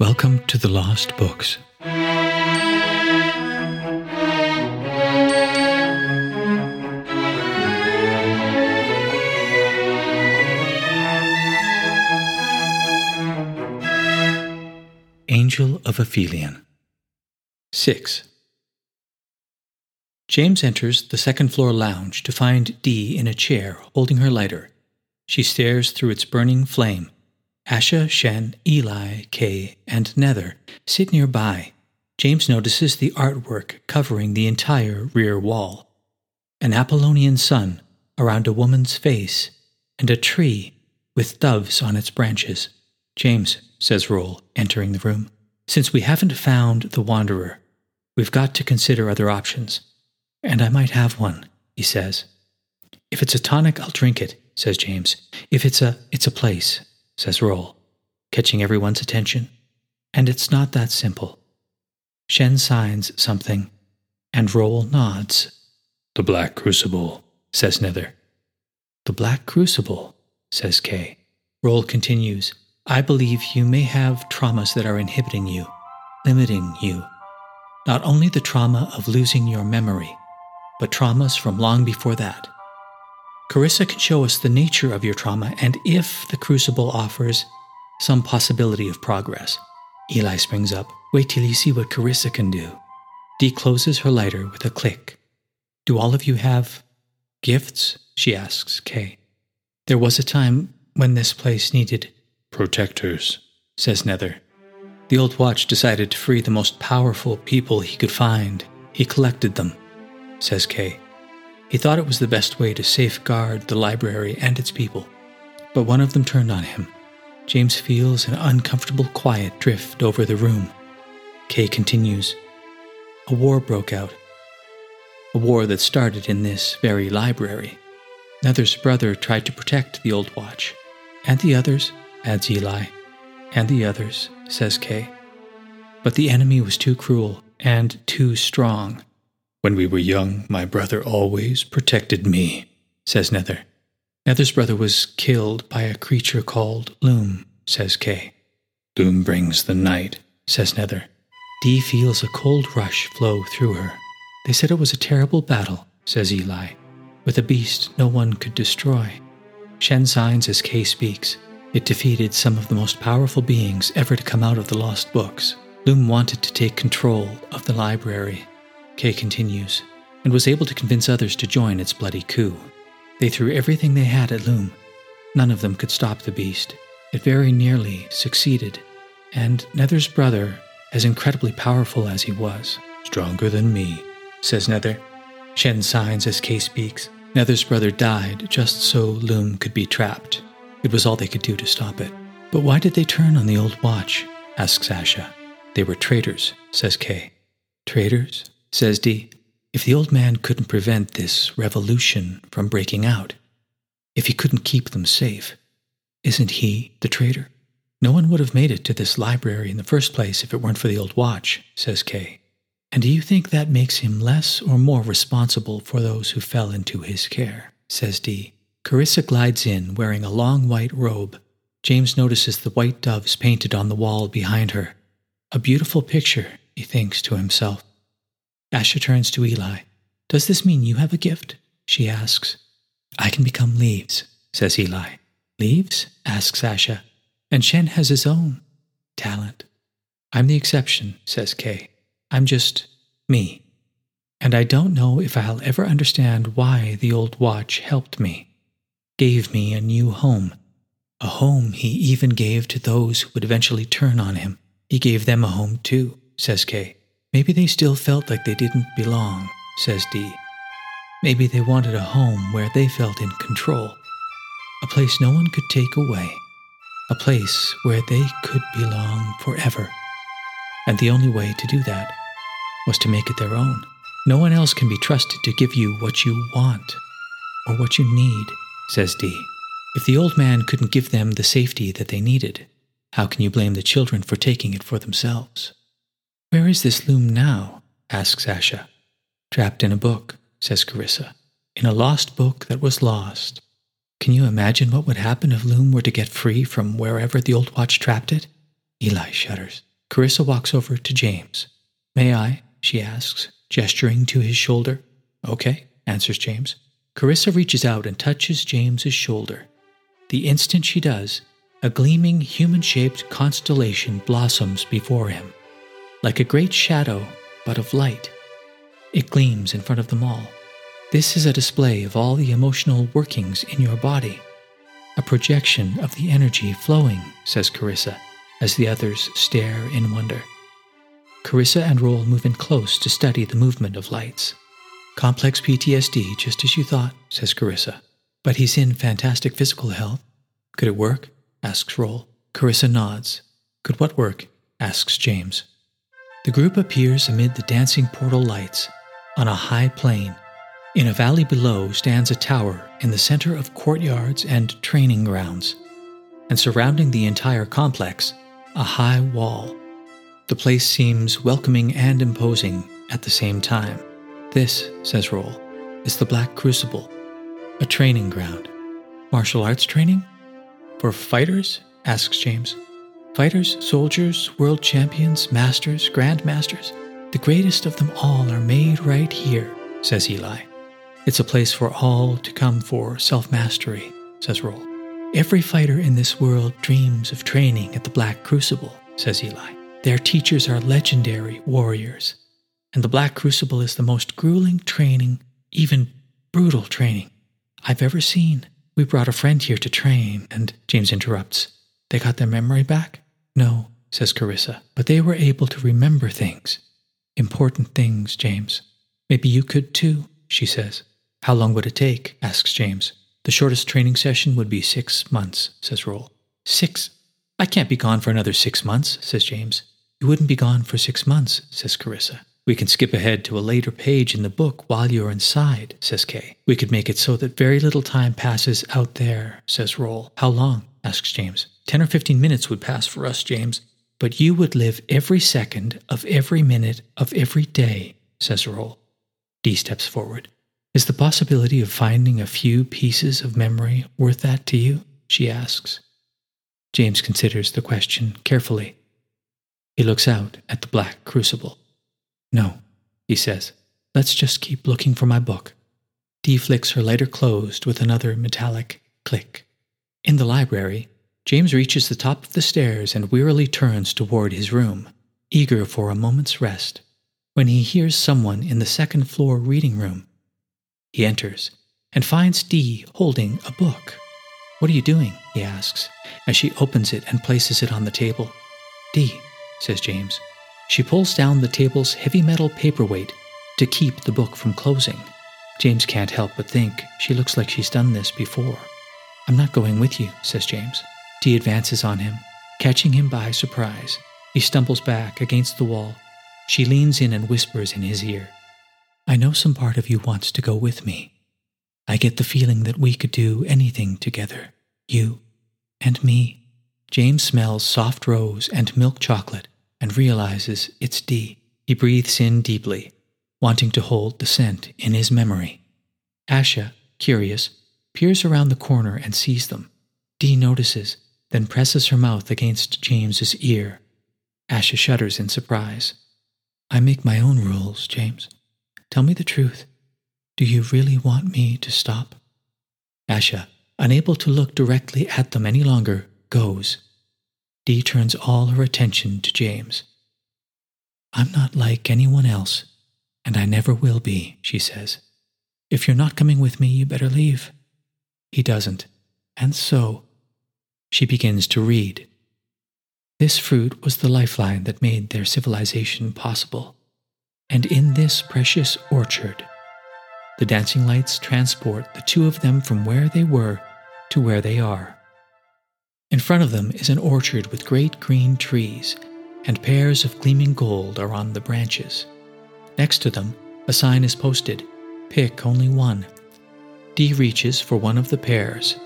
Welcome to the Lost Books. Angel of Aphelion 6. James enters the second floor lounge to find Dee in a chair holding her lighter. She stares through its burning flame. Asha, Shen, Eli, Kay, and Nether sit nearby. James notices the artwork covering the entire rear wall an Apollonian sun around a woman's face, and a tree with doves on its branches. James, says Roll, entering the room, since we haven't found the Wanderer, we've got to consider other options. And I might have one, he says. If it's a tonic, I'll drink it, says James. If it's a, it's a place, says Roll, catching everyone's attention. And it's not that simple. Shen signs something, and Roll nods. The Black Crucible, says Nether. The Black Crucible, says Kay. Roll continues. I believe you may have traumas that are inhibiting you, limiting you. Not only the trauma of losing your memory, but traumas from long before that. Carissa can show us the nature of your trauma and if the crucible offers some possibility of progress. Eli springs up. Wait till you see what Carissa can do. Dee closes her lighter with a click. Do all of you have gifts? she asks Kay. There was a time when this place needed protectors, says Nether. The old watch decided to free the most powerful people he could find. He collected them, says Kay. He thought it was the best way to safeguard the library and its people. But one of them turned on him. James feels an uncomfortable quiet drift over the room. Kay continues. A war broke out. A war that started in this very library. Nether's brother tried to protect the old watch. And the others, adds Eli. And the others, says Kay. But the enemy was too cruel and too strong. When we were young, my brother always protected me, says Nether. Nether's brother was killed by a creature called Loom, says Kay. Loom brings the night, says Nether. Dee feels a cold rush flow through her. They said it was a terrible battle, says Eli, with a beast no one could destroy. Shen signs as Kay speaks. It defeated some of the most powerful beings ever to come out of the lost books. Loom wanted to take control of the library. Kay continues, and was able to convince others to join its bloody coup. They threw everything they had at Loom. None of them could stop the beast. It very nearly succeeded, and Nether's brother, as incredibly powerful as he was, stronger than me, says Nether. Shen signs as Kay speaks. Nether's brother died just so Loom could be trapped. It was all they could do to stop it. But why did they turn on the old watch? asks Asha. They were traitors, says Kay. Traitors? Says Dee. If the old man couldn't prevent this revolution from breaking out, if he couldn't keep them safe, isn't he the traitor? No one would have made it to this library in the first place if it weren't for the old watch, says Kay. And do you think that makes him less or more responsible for those who fell into his care? says Dee. Carissa glides in, wearing a long white robe. James notices the white doves painted on the wall behind her. A beautiful picture, he thinks to himself. Asha turns to Eli. Does this mean you have a gift? she asks. I can become leaves, says Eli. Leaves? asks Asha. And Shen has his own talent. I'm the exception, says Kay. I'm just me. And I don't know if I'll ever understand why the old watch helped me, gave me a new home, a home he even gave to those who would eventually turn on him. He gave them a home too, says Kay. Maybe they still felt like they didn't belong, says Dee. Maybe they wanted a home where they felt in control, a place no one could take away, a place where they could belong forever. And the only way to do that was to make it their own. No one else can be trusted to give you what you want or what you need, says Dee. If the old man couldn't give them the safety that they needed, how can you blame the children for taking it for themselves? Where is this loom now? asks Asha. Trapped in a book, says Carissa. In a lost book that was lost. Can you imagine what would happen if Loom were to get free from wherever the old watch trapped it? Eli shudders. Carissa walks over to James. May I? she asks, gesturing to his shoulder. Okay, answers James. Carissa reaches out and touches James's shoulder. The instant she does, a gleaming human shaped constellation blossoms before him, like a great shadow, but of light. It gleams in front of them all. This is a display of all the emotional workings in your body, a projection of the energy flowing, says Carissa, as the others stare in wonder. Carissa and Roll move in close to study the movement of lights. Complex PTSD, just as you thought, says Carissa. But he's in fantastic physical health. Could it work? asks Roll. Carissa nods. Could what work? asks James. The group appears amid the dancing portal lights on a high plain in a valley below stands a tower in the center of courtyards and training grounds, and surrounding the entire complex, a high wall. The place seems welcoming and imposing at the same time. This, says Roll, is the Black Crucible, a training ground. Martial arts training? For fighters? asks James. Fighters, soldiers, world champions, masters, grandmasters, the greatest of them all are made right here, says Eli. It's a place for all to come for self mastery, says Roll. Every fighter in this world dreams of training at the Black Crucible, says Eli. Their teachers are legendary warriors, and the Black Crucible is the most grueling training, even brutal training, I've ever seen. We brought a friend here to train, and James interrupts. They got their memory back? No, says Carissa, but they were able to remember things. Important things, James. Maybe you could too, she says. How long would it take? asks James. The shortest training session would be six months, says Roll. Six? I can't be gone for another six months, says James. You wouldn't be gone for six months, says Carissa. We can skip ahead to a later page in the book while you're inside, says Kay. We could make it so that very little time passes out there, says Roll. How long? asks James. Ten or fifteen minutes would pass for us, James. But you would live every second of every minute of every day, says Roll. Dee steps forward. Is the possibility of finding a few pieces of memory worth that to you? she asks. James considers the question carefully. He looks out at the black crucible. No, he says. Let's just keep looking for my book. Dee flicks her lighter closed with another metallic click. In the library, James reaches the top of the stairs and wearily turns toward his room, eager for a moment's rest, when he hears someone in the second floor reading room he enters and finds Dee holding a book. What are you doing? he asks, as she opens it and places it on the table. Dee, says James. She pulls down the table's heavy metal paperweight to keep the book from closing. James can't help but think she looks like she's done this before. I'm not going with you, says James. Dee advances on him, catching him by surprise. He stumbles back against the wall. She leans in and whispers in his ear. I know some part of you wants to go with me. I get the feeling that we could do anything together, you and me. James smells soft rose and milk chocolate and realizes it's Dee. He breathes in deeply, wanting to hold the scent in his memory. Asha, curious, peers around the corner and sees them. Dee notices, then presses her mouth against James's ear. Asha shudders in surprise. I make my own rules, James. Tell me the truth. Do you really want me to stop? Asha, unable to look directly at them any longer, goes. Dee turns all her attention to James. I'm not like anyone else, and I never will be, she says. If you're not coming with me, you better leave. He doesn't, and so she begins to read. This fruit was the lifeline that made their civilization possible. And in this precious orchard, the dancing lights transport the two of them from where they were to where they are. In front of them is an orchard with great green trees, and pairs of gleaming gold are on the branches. Next to them, a sign is posted Pick only one. Dee reaches for one of the pears.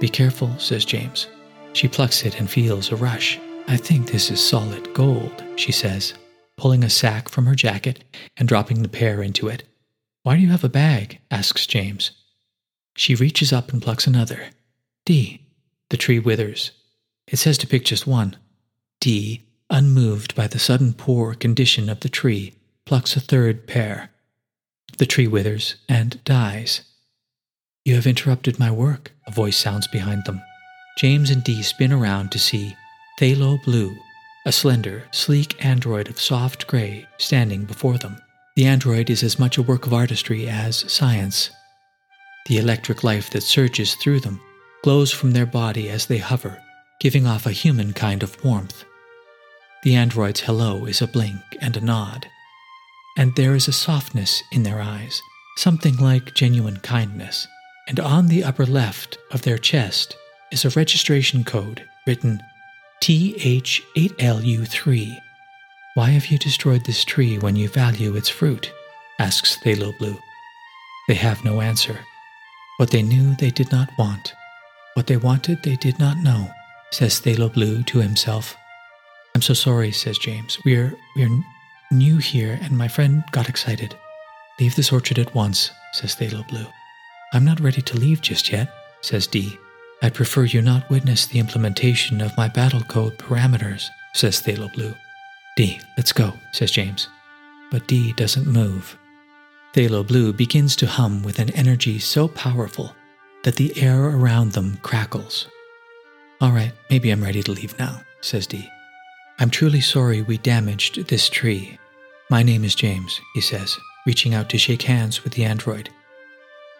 Be careful, says James. She plucks it and feels a rush. I think this is solid gold, she says pulling a sack from her jacket and dropping the pear into it. Why do you have a bag? asks James. She reaches up and plucks another. Dee. The tree withers. It says to pick just one. Dee, unmoved by the sudden poor condition of the tree, plucks a third pear. The tree withers and dies. You have interrupted my work, a voice sounds behind them. James and Dee spin around to see Thalo Blue, a slender, sleek android of soft gray, standing before them. The android is as much a work of artistry as science. The electric life that surges through them glows from their body as they hover, giving off a human kind of warmth. The android's hello is a blink and a nod, and there is a softness in their eyes, something like genuine kindness. And on the upper left of their chest is a registration code written TH8LU3. Why have you destroyed this tree when you value its fruit? asks Thalo Blue. They have no answer. What they knew they did not want. What they wanted they did not know, says Thalo Blue to himself. I'm so sorry, says James. We're we're new here and my friend got excited. Leave this orchard at once, says Thalo Blue. I'm not ready to leave just yet, says Dee. I'd prefer you not witness the implementation of my battle code parameters, says Thalo Blue. Dee, let's go, says James. But Dee doesn't move. Thalo Blue begins to hum with an energy so powerful that the air around them crackles. All right, maybe I'm ready to leave now, says Dee. I'm truly sorry we damaged this tree. My name is James, he says, reaching out to shake hands with the android.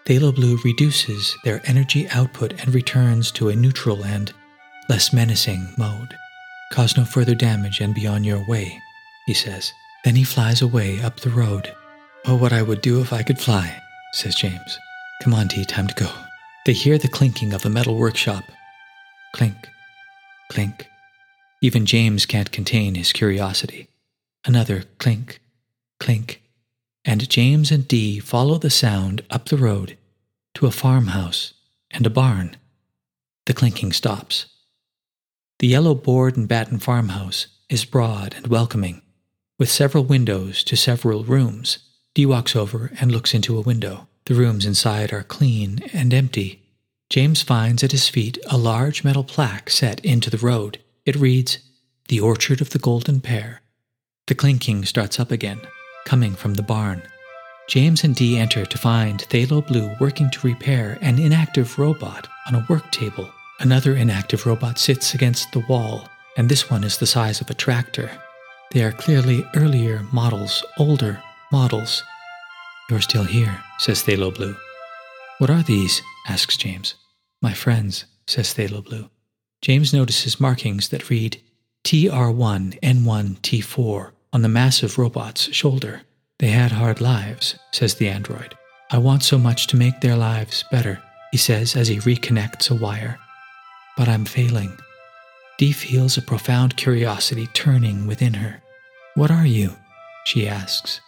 Thalo Blue reduces their energy output and returns to a neutral and less menacing mode. Cause no further damage and be on your way, he says. Then he flies away up the road. Oh, what I would do if I could fly, says James. Come on, T, time to go. They hear the clinking of a metal workshop. Clink, clink. Even James can't contain his curiosity. Another clink, clink and James and Dee follow the sound up the road to a farmhouse and a barn. The clinking stops. The yellow board and batten farmhouse is broad and welcoming, with several windows to several rooms. Dee walks over and looks into a window. The rooms inside are clean and empty. James finds at his feet a large metal plaque set into the road. It reads, The Orchard of the Golden Pear. The clinking starts up again coming from the barn. James and Dee enter to find Thalo Blue working to repair an inactive robot on a work table. Another inactive robot sits against the wall, and this one is the size of a tractor. They are clearly earlier models, older models. You're still here, says Thalo Blue. What are these? asks James. My friends, says Thalo Blue. James notices markings that read TR1 N1 T4 on the massive robot's shoulder. They had hard lives, says the android. I want so much to make their lives better, he says as he reconnects a wire. But I'm failing. Dee feels a profound curiosity turning within her. What are you? she asks.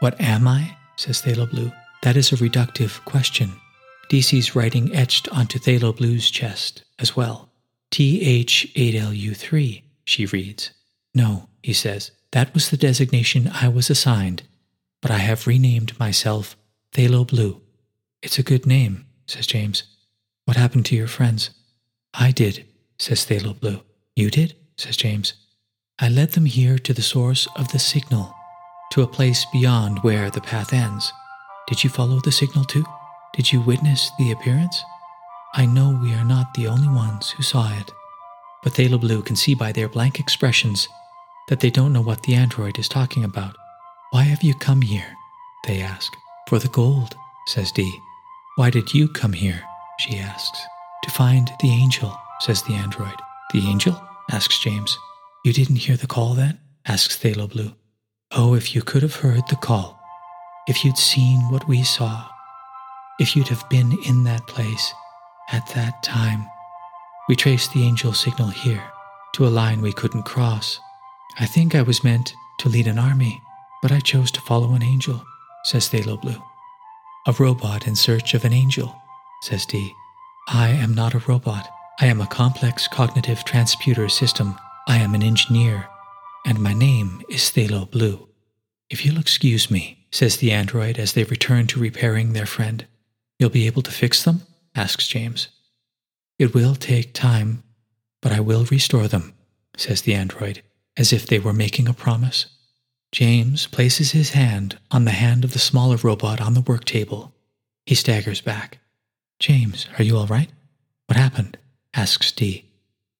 What am I? says Thalo Blue. That is a reductive question. DC's writing etched onto Thalo Blue's chest as well. TH8LU3, she reads. No, he says. That was the designation I was assigned, but I have renamed myself Thalo Blue. It's a good name, says James. What happened to your friends? I did, says Thalo Blue. You did, says James. I led them here to the source of the signal, to a place beyond where the path ends. Did you follow the signal too? Did you witness the appearance? I know we are not the only ones who saw it, but Thalo Blue can see by their blank expressions that they don't know what the android is talking about. Why have you come here? They ask. For the gold, says Dee. Why did you come here? She asks. To find the angel, says the android. The angel? asks James. You didn't hear the call then? asks Thalo Blue. Oh, if you could have heard the call. If you'd seen what we saw. If you'd have been in that place at that time. We traced the angel signal here to a line we couldn't cross. I think I was meant to lead an army, but I chose to follow an angel, says Thalo Blue. A robot in search of an angel, says Dee. I am not a robot. I am a complex cognitive transputer system. I am an engineer, and my name is Thalo Blue. If you'll excuse me, says the android as they return to repairing their friend, you'll be able to fix them? asks James. It will take time, but I will restore them, says the android, as if they were making a promise. James places his hand on the hand of the smaller robot on the work table. He staggers back. James, are you all right? What happened? asks Dee.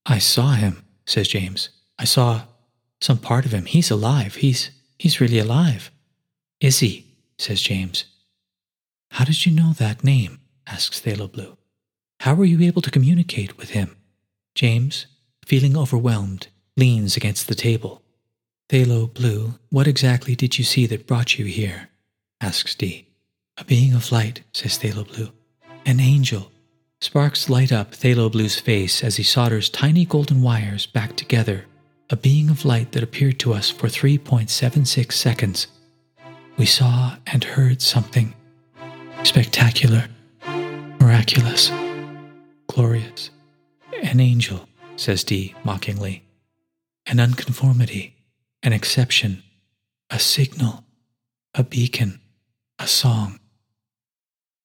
I saw him, says James. I saw some part of him. He's alive. He's he's really alive. Is he? says James. How did you know that name? asks Thalo Blue. How were you able to communicate with him? James, feeling overwhelmed, leans against the table. Thalo Blue, what exactly did you see that brought you here? asks Dee. A being of light, says Thalo Blue. An angel. Sparks light up Thalo Blue's face as he solders tiny golden wires back together. A being of light that appeared to us for 3.76 seconds. We saw and heard something spectacular, miraculous, glorious. An angel, says Dee mockingly. An unconformity an exception, a signal, a beacon, a song.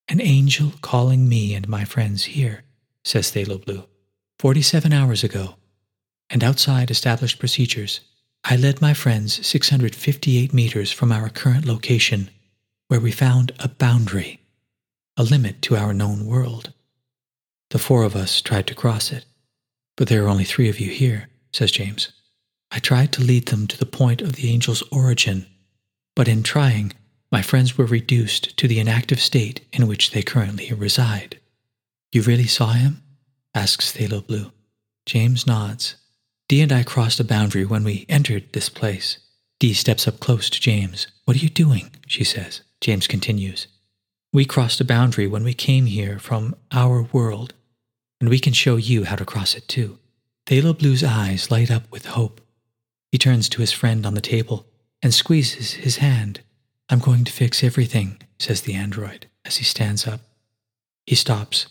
An angel calling me and my friends here, says Thalo Blue. Forty seven hours ago, and outside established procedures, I led my friends 658 meters from our current location, where we found a boundary, a limit to our known world. The four of us tried to cross it, but there are only three of you here, says James. I tried to lead them to the point of the angel's origin, but in trying, my friends were reduced to the inactive state in which they currently reside. You really saw him? asks Thalo Blue. James nods. Dee and I crossed a boundary when we entered this place. Dee steps up close to James. What are you doing? she says. James continues. We crossed a boundary when we came here from our world, and we can show you how to cross it too. Thalo Blue's eyes light up with hope. He turns to his friend on the table and squeezes his hand. I'm going to fix everything, says the android as he stands up. He stops.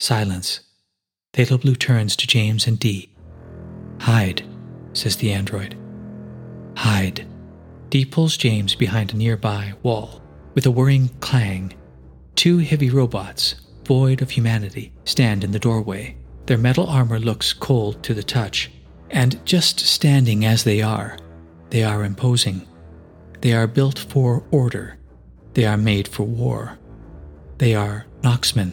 Silence. Thalo Blue turns to James and Dee. Hide, says the android. Hide. Dee pulls James behind a nearby wall. With a whirring clang, two heavy robots, void of humanity, stand in the doorway. Their metal armor looks cold to the touch, and just standing as they are, they are imposing. They are built for order. They are made for war. They are Noxmen.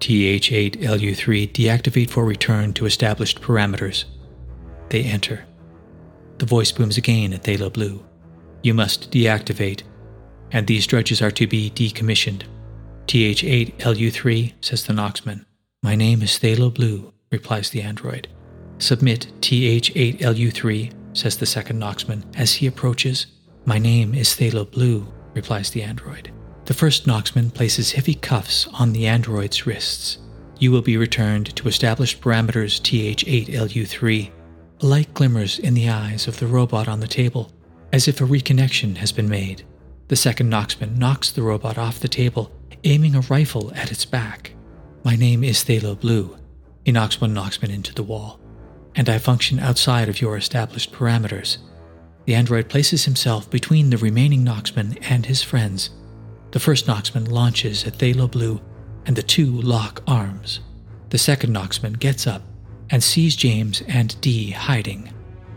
TH8LU3 deactivate for return to established parameters. They enter. The voice booms again at Thalo Blue. You must deactivate, and these drudges are to be decommissioned. TH8LU3, says the Noxman. My name is Thalo Blue, replies the android. Submit TH8LU3, says the second Noxman as he approaches. My name is Thalo Blue, replies the android. The first Noxman places heavy cuffs on the android's wrists. You will be returned to established parameters TH8LU3. A light glimmers in the eyes of the robot on the table, as if a reconnection has been made. The second Noxman knocks the robot off the table, aiming a rifle at its back. My name is Thalo Blue. He knocks one Noxman into the wall and I function outside of your established parameters. The android places himself between the remaining Noxman and his friends. The first Noxman launches at Thalo Blue, and the two lock arms. The second Noxman gets up and sees James and Dee hiding.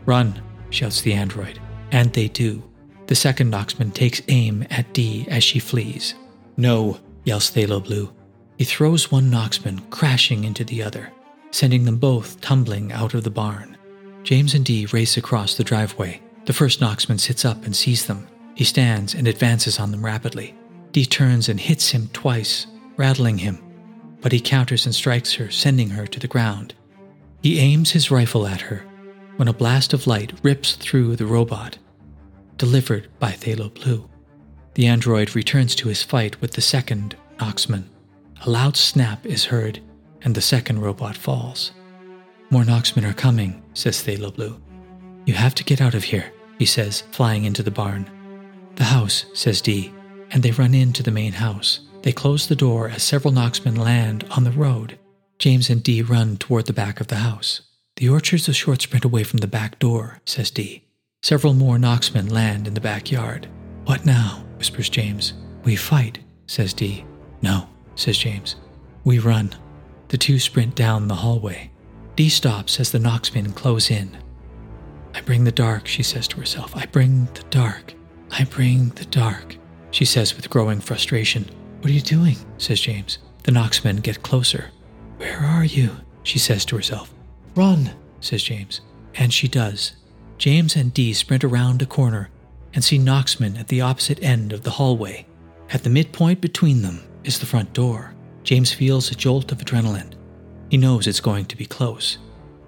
Run, shouts the android, and they do. The second Noxman takes aim at Dee as she flees. No, yells Thalo Blue. He throws one Noxman crashing into the other sending them both tumbling out of the barn. James and Dee race across the driveway. The first Noxman sits up and sees them. He stands and advances on them rapidly. Dee turns and hits him twice, rattling him, but he counters and strikes her, sending her to the ground. He aims his rifle at her when a blast of light rips through the robot, delivered by Thalo Blue. The android returns to his fight with the second Noxman. A loud snap is heard and the second robot falls. More Noxmen are coming, says Thalo Blue. You have to get out of here, he says, flying into the barn. The house, says Dee, and they run into the main house. They close the door as several Noxmen land on the road. James and Dee run toward the back of the house. The orchard's a short sprint away from the back door, says Dee. Several more Noxmen land in the backyard. What now? whispers James. We fight, says Dee. No, says James. We run. The two sprint down the hallway. Dee stops as the Knoxmen close in. I bring the dark, she says to herself. I bring the dark. I bring the dark, she says with growing frustration. What are you doing? says James. The Knoxmen get closer. Where are you? she says to herself. Run, says James. And she does. James and Dee sprint around a corner and see Knoxman at the opposite end of the hallway. At the midpoint between them is the front door. James feels a jolt of adrenaline. He knows it's going to be close.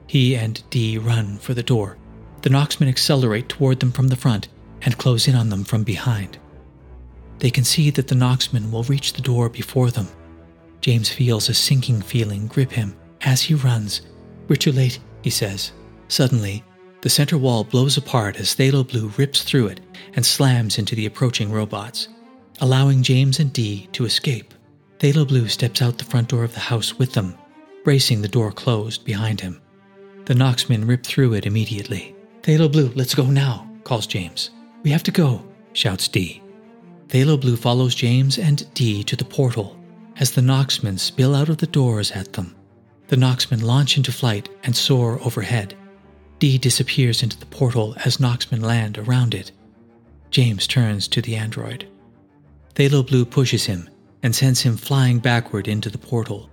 He and Dee run for the door. The Knoxmen accelerate toward them from the front and close in on them from behind. They can see that the Knoxmen will reach the door before them. James feels a sinking feeling grip him as he runs. We're too late, he says. Suddenly, the center wall blows apart as Thalo Blue rips through it and slams into the approaching robots, allowing James and Dee to escape. Thalo Blue steps out the front door of the house with them, bracing the door closed behind him. The Knoxmen rip through it immediately. Thalo Blue, let's go now, calls James. We have to go, shouts Dee. Thalo Blue follows James and Dee to the portal as the Knoxmen spill out of the doors at them. The Knoxmen launch into flight and soar overhead. Dee disappears into the portal as Knoxmen land around it. James turns to the android. Thalo Blue pushes him and sends him flying backward into the portal.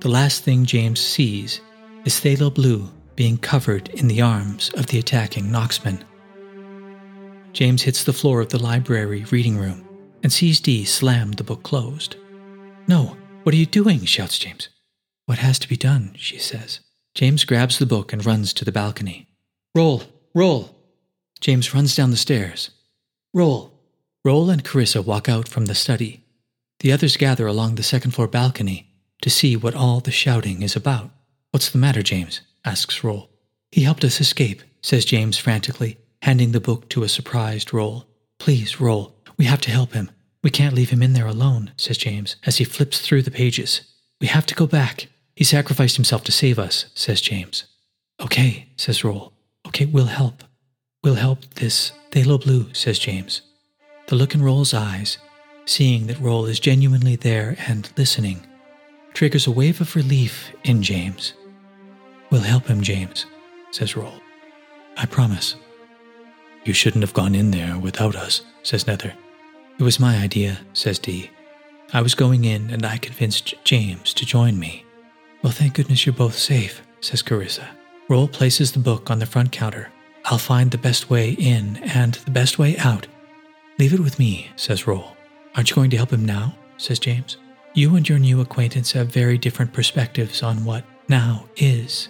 The last thing James sees is Thalo Blue being covered in the arms of the attacking Knoxmen. James hits the floor of the library reading room and sees Dee slam the book closed. No, what are you doing? shouts James. What has to be done, she says. James grabs the book and runs to the balcony. Roll, roll. James runs down the stairs. Roll. Roll and Carissa walk out from the study. The others gather along the second floor balcony to see what all the shouting is about. What's the matter, James? asks Roll. He helped us escape, says James frantically, handing the book to a surprised Roll. Please, Roll, we have to help him. We can't leave him in there alone, says James as he flips through the pages. We have to go back. He sacrificed himself to save us, says James. Okay, says Roll. Okay, we'll help. We'll help this Thalo Blue, says James. The look in Roll's eyes, seeing that Roll is genuinely there and listening, triggers a wave of relief in James. We'll help him, James, says Roll. I promise. You shouldn't have gone in there without us, says Nether. It was my idea, says Dee. I was going in and I convinced James to join me. Well, thank goodness you're both safe, says Carissa. Roll places the book on the front counter. I'll find the best way in and the best way out. Leave it with me, says Roll. Aren't you going to help him now? says James. You and your new acquaintance have very different perspectives on what now is.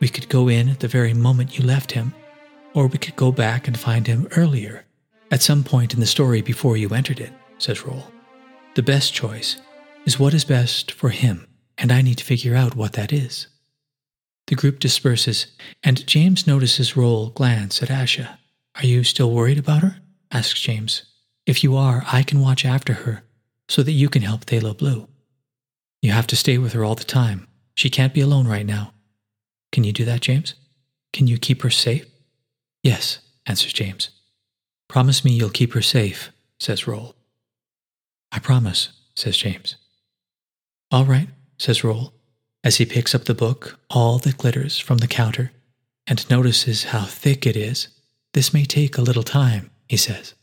We could go in at the very moment you left him, or we could go back and find him earlier, at some point in the story before you entered it, says Roll. The best choice is what is best for him and I need to figure out what that is. The group disperses, and James notices Roll glance at Asha. Are you still worried about her? asks James. If you are, I can watch after her so that you can help Thalo Blue. You have to stay with her all the time. She can't be alone right now. Can you do that, James? Can you keep her safe? Yes, answers James. Promise me you'll keep her safe, says Roll. I promise, says James. All right, says Roll, as he picks up the book, all that glitters from the counter, and notices how thick it is. This may take a little time, he says.